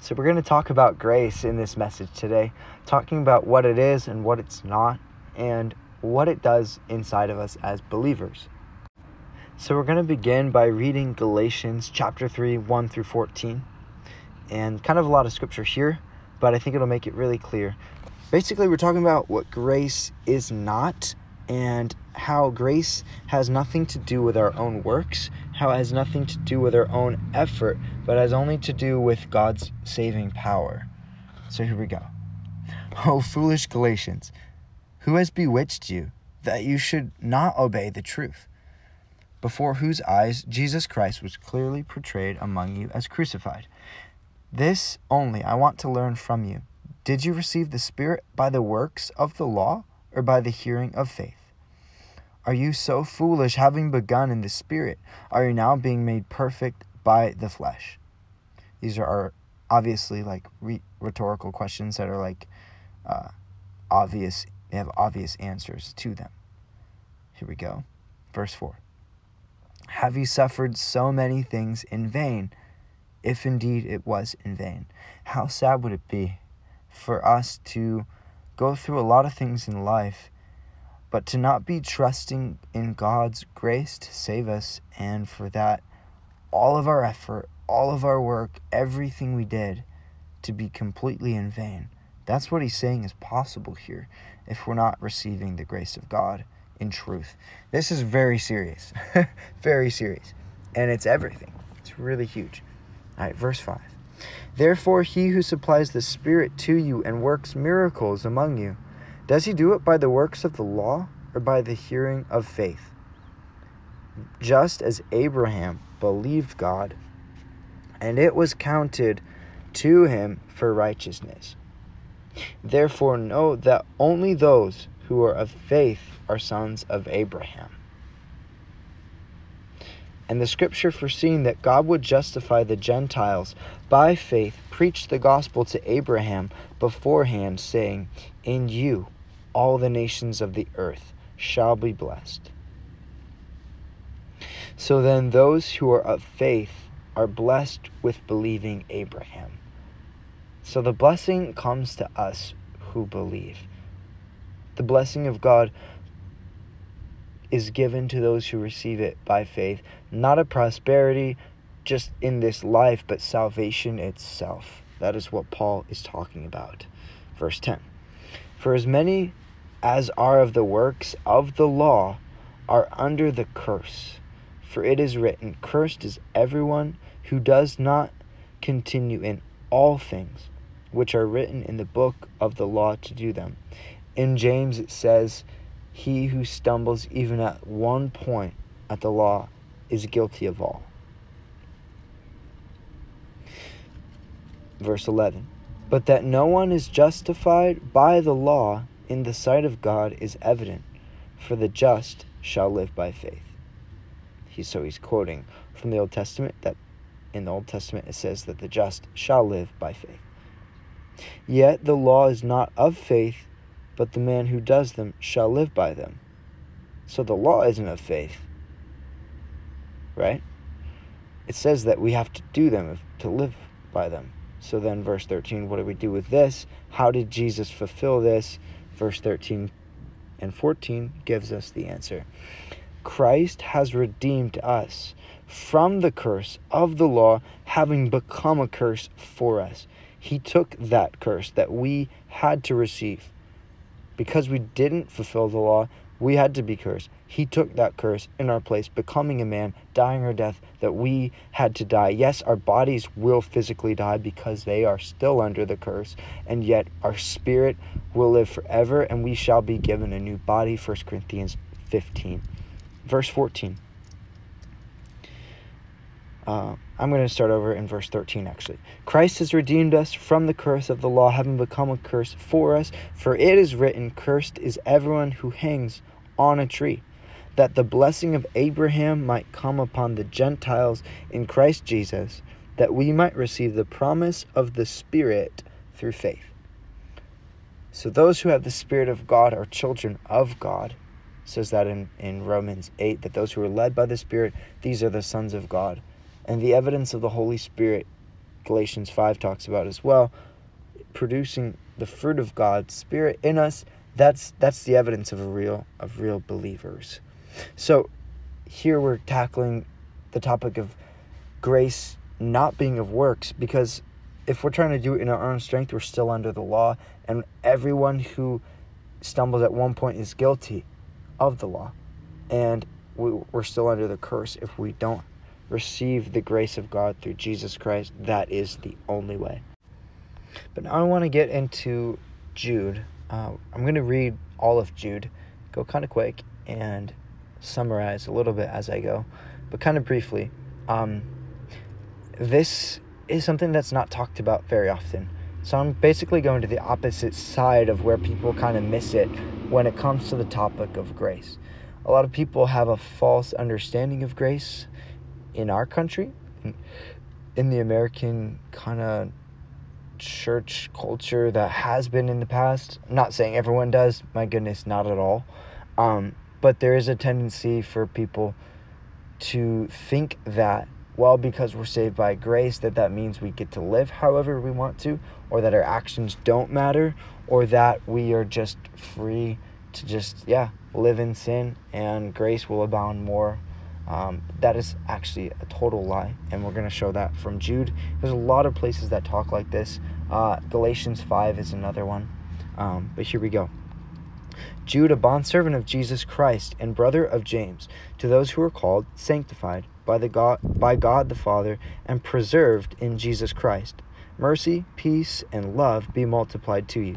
So, we're going to talk about grace in this message today, talking about what it is and what it's not, and what it does inside of us as believers. So, we're going to begin by reading Galatians chapter 3, 1 through 14, and kind of a lot of scripture here, but I think it'll make it really clear. Basically, we're talking about what grace is not and how grace has nothing to do with our own works, how it has nothing to do with our own effort, but has only to do with God's saving power. So here we go. O foolish Galatians, who has bewitched you that you should not obey the truth? Before whose eyes Jesus Christ was clearly portrayed among you as crucified. This only I want to learn from you. Did you receive the Spirit by the works of the law or by the hearing of faith? Are you so foolish, having begun in the Spirit? Are you now being made perfect by the flesh? These are obviously like re- rhetorical questions that are like uh, obvious, they have obvious answers to them. Here we go. Verse 4 Have you suffered so many things in vain? If indeed it was in vain, how sad would it be for us to go through a lot of things in life but to not be trusting in God's grace to save us, and for that, all of our effort, all of our work, everything we did to be completely in vain. That's what he's saying is possible here if we're not receiving the grace of God in truth. This is very serious, very serious, and it's everything. It's really huge. All right, verse 5. Therefore, he who supplies the Spirit to you and works miracles among you, does he do it by the works of the law or by the hearing of faith? Just as Abraham believed God, and it was counted to him for righteousness. Therefore, know that only those who are of faith are sons of Abraham. And the scripture, foreseeing that God would justify the Gentiles by faith, preached the gospel to Abraham beforehand, saying, In you all the nations of the earth shall be blessed. So then, those who are of faith are blessed with believing Abraham. So the blessing comes to us who believe. The blessing of God is given to those who receive it by faith, not a prosperity just in this life, but salvation itself. That is what Paul is talking about. Verse 10 For as many as are of the works of the law are under the curse. For it is written, Cursed is everyone who does not continue in all things which are written in the book of the law to do them. In James it says, He who stumbles even at one point at the law is guilty of all. Verse 11 But that no one is justified by the law in the sight of God is evident, for the just shall live by faith. So he's quoting from the Old Testament that in the Old Testament it says that the just shall live by faith. Yet the law is not of faith, but the man who does them shall live by them. So the law isn't of faith, right? It says that we have to do them to live by them. So then, verse 13, what do we do with this? How did Jesus fulfill this? Verse 13 and 14 gives us the answer. Christ has redeemed us from the curse of the law, having become a curse for us. He took that curse that we had to receive. Because we didn't fulfill the law, we had to be cursed. He took that curse in our place, becoming a man, dying our death that we had to die. Yes, our bodies will physically die because they are still under the curse, and yet our spirit will live forever, and we shall be given a new body. 1 Corinthians 15. Verse 14. Uh, I'm going to start over in verse 13 actually. Christ has redeemed us from the curse of the law, having become a curse for us. For it is written, Cursed is everyone who hangs on a tree, that the blessing of Abraham might come upon the Gentiles in Christ Jesus, that we might receive the promise of the Spirit through faith. So those who have the Spirit of God are children of God. It says that in, in Romans 8, that those who are led by the Spirit, these are the sons of God. And the evidence of the Holy Spirit Galatians 5 talks about as well, producing the fruit of God's spirit in us, that's that's the evidence of a real of real believers. So here we're tackling the topic of grace not being of works because if we're trying to do it in our own strength, we're still under the law, and everyone who stumbles at one point is guilty of the law. And we, we're still under the curse if we don't receive the grace of God through Jesus Christ. That is the only way. But now I want to get into Jude. Uh, I'm going to read all of Jude, go kind of quick, and summarize a little bit as I go, but kind of briefly. Um, this is something that's not talked about very often. So I'm basically going to the opposite side of where people kind of miss it when it comes to the topic of grace. A lot of people have a false understanding of grace in our country, in the American kind of church culture that has been in the past. I'm not saying everyone does, my goodness, not at all. Um, but there is a tendency for people to think that well because we're saved by grace that that means we get to live however we want to or that our actions don't matter or that we are just free to just yeah live in sin and grace will abound more. Um, that is actually a total lie and we're going to show that from jude. There's a lot of places that talk like this. Uh, galatians 5 is another one. Um, but here we go Jude, a bondservant of Jesus Christ and brother of James, to those who are called, sanctified, by, the God, by God the Father and preserved in Jesus Christ. Mercy, peace, and love be multiplied to you.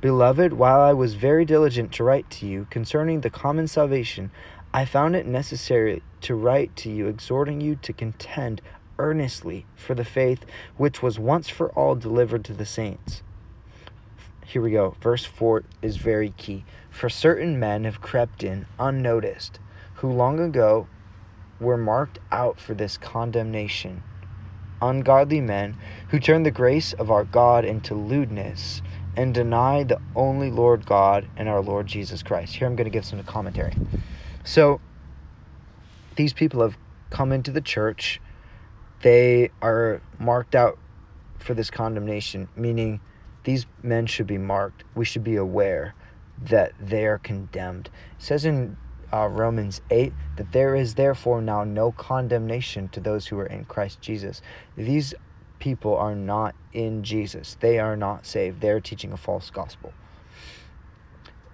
Beloved, while I was very diligent to write to you concerning the common salvation, I found it necessary to write to you, exhorting you to contend earnestly for the faith which was once for all delivered to the saints. Here we go. Verse 4 is very key. For certain men have crept in unnoticed, who long ago were marked out for this condemnation. Ungodly men who turn the grace of our God into lewdness and deny the only Lord God and our Lord Jesus Christ. Here I'm going to give some commentary. So, these people have come into the church. They are marked out for this condemnation, meaning these men should be marked. We should be aware that they are condemned. It says in uh, Romans 8 that there is therefore now no condemnation to those who are in Christ Jesus. These people are not in Jesus, they are not saved. They're teaching a false gospel.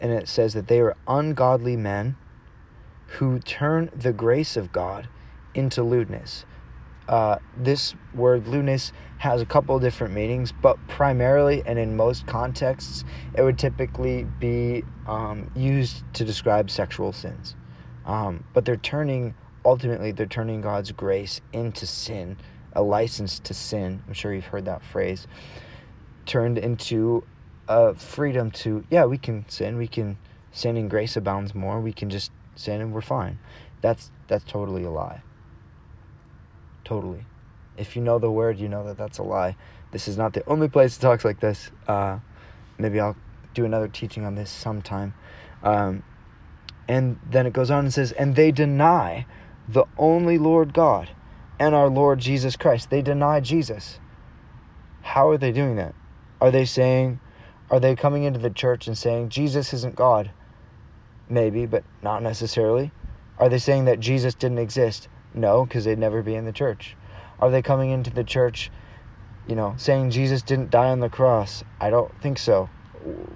And it says that they are ungodly men who turn the grace of God into lewdness. Uh, this word lewdness has a couple different meanings, but primarily and in most contexts, it would typically be um, used to describe sexual sins. Um, but they're turning, ultimately, they're turning God's grace into sin, a license to sin. I'm sure you've heard that phrase. Turned into a freedom to, yeah, we can sin, we can sin and grace abounds more, we can just sin and we're fine. That's that's totally a lie. Totally. If you know the word, you know that that's a lie. This is not the only place it talks like this. Uh, maybe I'll do another teaching on this sometime. Um, and then it goes on and says, and they deny the only Lord God and our Lord Jesus Christ. They deny Jesus. How are they doing that? Are they saying, are they coming into the church and saying, Jesus isn't God? Maybe, but not necessarily. Are they saying that Jesus didn't exist? No, because they'd never be in the church. Are they coming into the church, you know, saying Jesus didn't die on the cross? I don't think so.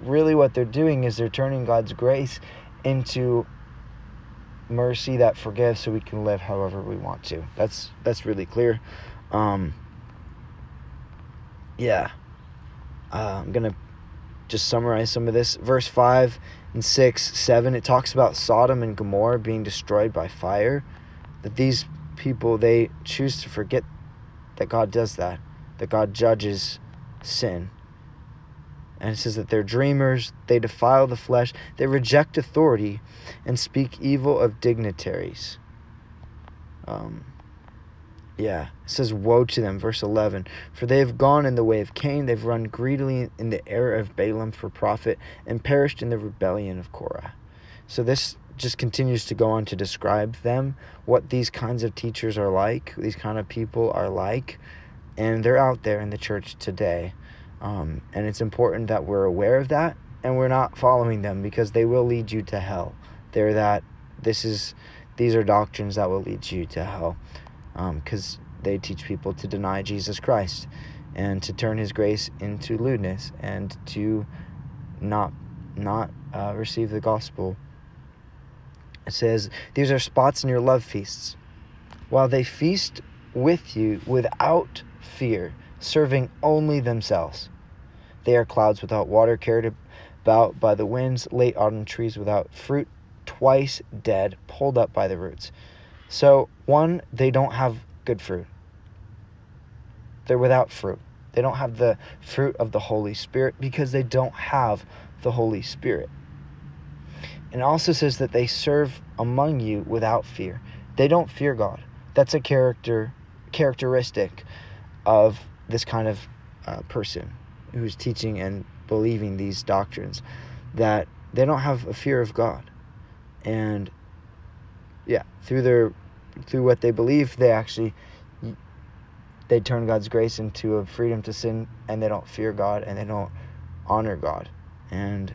Really, what they're doing is they're turning God's grace into mercy that forgives so we can live however we want to. That's that's really clear. Um, yeah. Uh, I'm going to just summarize some of this. Verse 5 and 6, 7, it talks about Sodom and Gomorrah being destroyed by fire that these people they choose to forget that God does that, that God judges sin. And it says that they're dreamers, they defile the flesh, they reject authority, and speak evil of dignitaries. Um, yeah, it says, Woe to them, verse 11. For they have gone in the way of Cain, they've run greedily in the error of Balaam for profit, and perished in the rebellion of Korah. So this just continues to go on to describe them, what these kinds of teachers are like, these kind of people are like. and they're out there in the church today. Um, and it's important that we're aware of that and we're not following them because they will lead you to hell. They're that this is these are doctrines that will lead you to hell because um, they teach people to deny Jesus Christ and to turn His grace into lewdness and to not not uh, receive the gospel. It says these are spots in your love feasts, while they feast with you without fear, serving only themselves. They are clouds without water, carried about by the winds, late autumn trees without fruit, twice dead, pulled up by the roots. So, one, they don't have good fruit. They're without fruit. They don't have the fruit of the Holy Spirit because they don't have the Holy Spirit. And also says that they serve among you without fear. They don't fear God. That's a character characteristic of this kind of uh, person who's teaching and believing these doctrines that they don't have a fear of God. And yeah, through their through what they believe, they actually they turn God's grace into a freedom to sin and they don't fear God and they don't honor God. And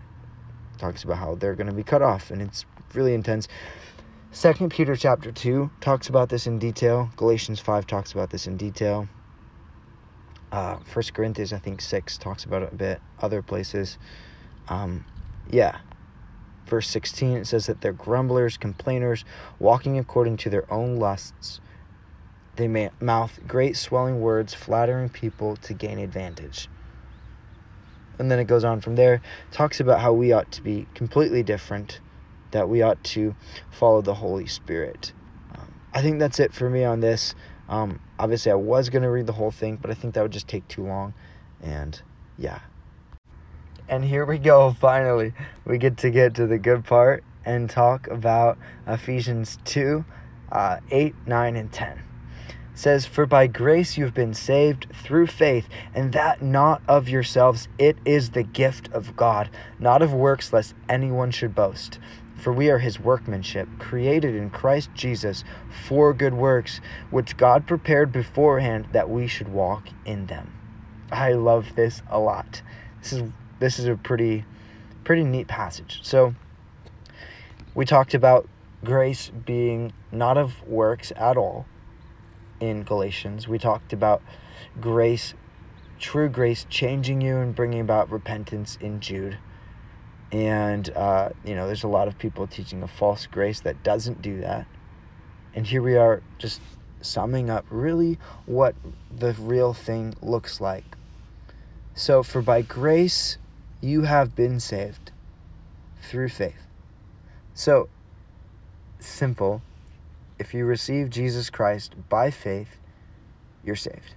talks about how they're going to be cut off and it's really intense. Second Peter chapter 2 talks about this in detail. Galatians 5 talks about this in detail. Uh, First Corinthians, I think 6 talks about it a bit. Other places. Um, yeah. Verse 16, it says that they're grumblers, complainers, walking according to their own lusts they mouth great swelling words, flattering people to gain advantage. And then it goes on from there, talks about how we ought to be completely different, that we ought to follow the Holy Spirit. Um, I think that's it for me on this. Um, obviously, I was going to read the whole thing, but I think that would just take too long. And yeah. And here we go, finally. We get to get to the good part and talk about Ephesians 2 uh, 8, 9, and 10 says, For by grace you have been saved through faith, and that not of yourselves, it is the gift of God, not of works, lest anyone should boast. For we are his workmanship, created in Christ Jesus for good works, which God prepared beforehand that we should walk in them. I love this a lot. This is this is a pretty pretty neat passage. So we talked about grace being not of works at all, in Galatians. We talked about grace, true grace, changing you and bringing about repentance in Jude. And, uh, you know, there's a lot of people teaching a false grace that doesn't do that. And here we are just summing up really what the real thing looks like. So, for by grace you have been saved through faith. So, simple if you receive Jesus Christ by faith, you're saved.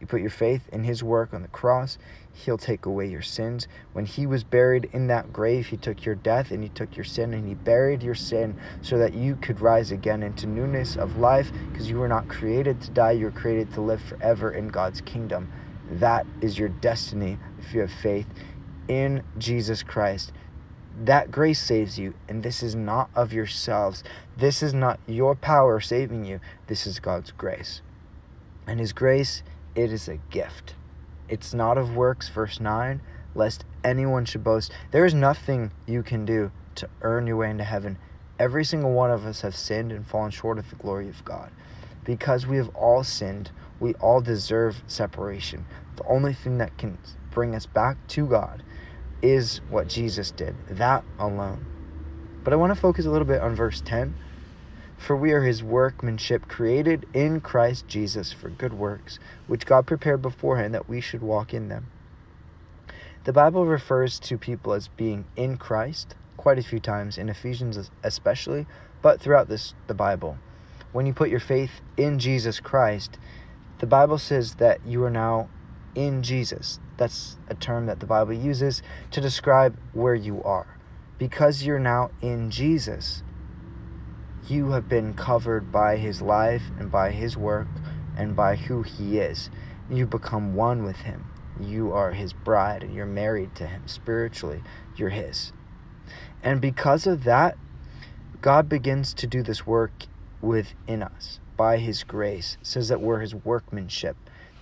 You put your faith in his work on the cross, he'll take away your sins. When he was buried in that grave, he took your death and he took your sin and he buried your sin so that you could rise again into newness of life because you were not created to die, you were created to live forever in God's kingdom. That is your destiny if you have faith in Jesus Christ. That grace saves you, and this is not of yourselves. This is not your power saving you. This is God's grace. And His grace, it is a gift. It's not of works, verse 9, lest anyone should boast. There is nothing you can do to earn your way into heaven. Every single one of us have sinned and fallen short of the glory of God. Because we have all sinned, we all deserve separation. The only thing that can bring us back to God is what Jesus did, that alone. But I want to focus a little bit on verse 10. For we are his workmanship, created in Christ Jesus for good works, which God prepared beforehand that we should walk in them. The Bible refers to people as being in Christ quite a few times, in Ephesians especially, but throughout this the Bible. When you put your faith in Jesus Christ, the Bible says that you are now in Jesus. That's a term that the Bible uses to describe where you are. Because you're now in Jesus, you have been covered by his life and by his work and by who he is. You become one with him. You are his bride and you're married to him spiritually. You're his. And because of that, God begins to do this work within us by his grace. It says that we're his workmanship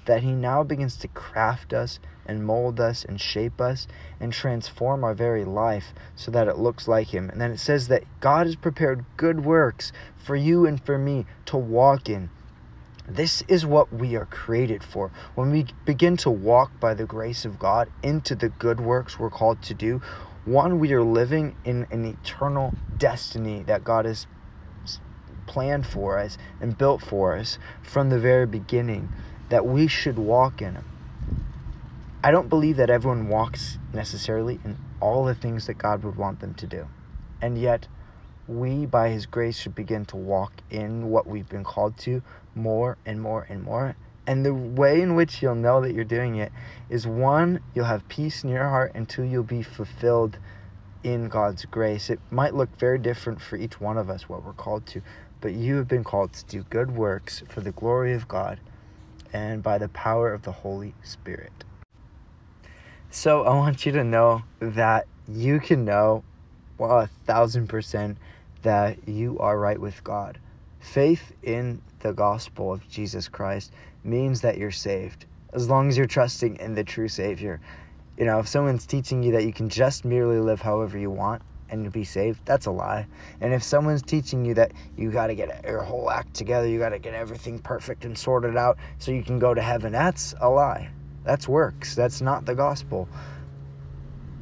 that He now begins to craft us and mold us and shape us and transform our very life so that it looks like Him. And then it says that God has prepared good works for you and for me to walk in. This is what we are created for. When we begin to walk by the grace of God into the good works we're called to do, one, we are living in an eternal destiny that God has planned for us and built for us from the very beginning that we should walk in. I don't believe that everyone walks necessarily in all the things that God would want them to do. And yet, we, by His grace, should begin to walk in what we've been called to more and more and more. And the way in which you'll know that you're doing it is one, you'll have peace in your heart, and two, you'll be fulfilled in God's grace. It might look very different for each one of us what we're called to, but you have been called to do good works for the glory of God and by the power of the Holy Spirit. So I want you to know that you can know well, a thousand percent that you are right with God. Faith in the gospel of Jesus Christ means that you're saved as long as you're trusting in the true Savior. You know, if someone's teaching you that you can just merely live however you want and you'll be saved, that's a lie. And if someone's teaching you that you got to get your whole act together, you got to get everything perfect and sorted out so you can go to heaven, that's a lie. That's works. That's not the gospel.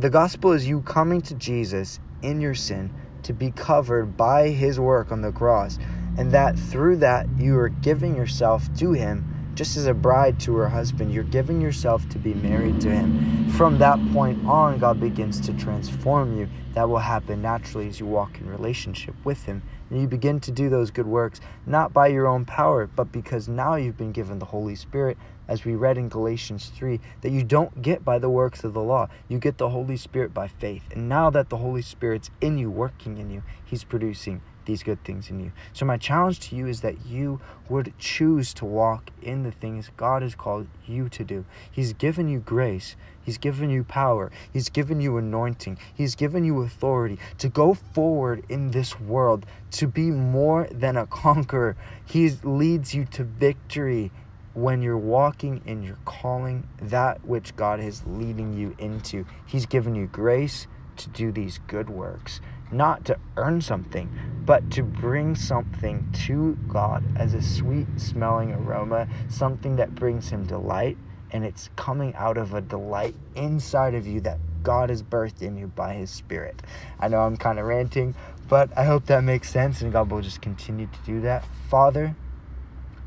The gospel is you coming to Jesus in your sin to be covered by his work on the cross, and that through that you are giving yourself to him just as a bride to her husband. You're giving yourself to be married to him. From that point on, God begins to transform you. That will happen naturally as you walk in relationship with him. And you begin to do those good works, not by your own power, but because now you've been given the Holy Spirit, as we read in Galatians 3, that you don't get by the works of the law. You get the Holy Spirit by faith. And now that the Holy Spirit's in you, working in you, He's producing these good things in you. So, my challenge to you is that you would choose to walk in the things God has called you to do. He's given you grace, He's given you power, He's given you anointing, He's given you authority to go forward in this world, to be more than a conqueror. He leads you to victory when you're walking in your calling, that which God is leading you into. He's given you grace to do these good works not to earn something, but to bring something to God as a sweet smelling aroma, something that brings Him delight, and it's coming out of a delight inside of you that God has birthed in you by His Spirit. I know I'm kind of ranting, but I hope that makes sense, and God will just continue to do that. Father,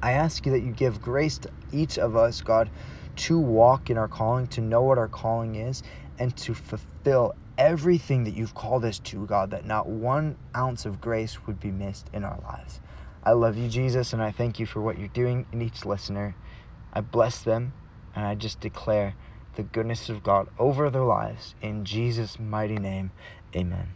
I ask you that you give grace to each of us, God, to walk in our calling, to know what our calling is, and to fulfill everything that you've called us to, God, that not one ounce of grace would be missed in our lives. I love you, Jesus, and I thank you for what you're doing in each listener. I bless them, and I just declare the goodness of God over their lives. In Jesus' mighty name, amen.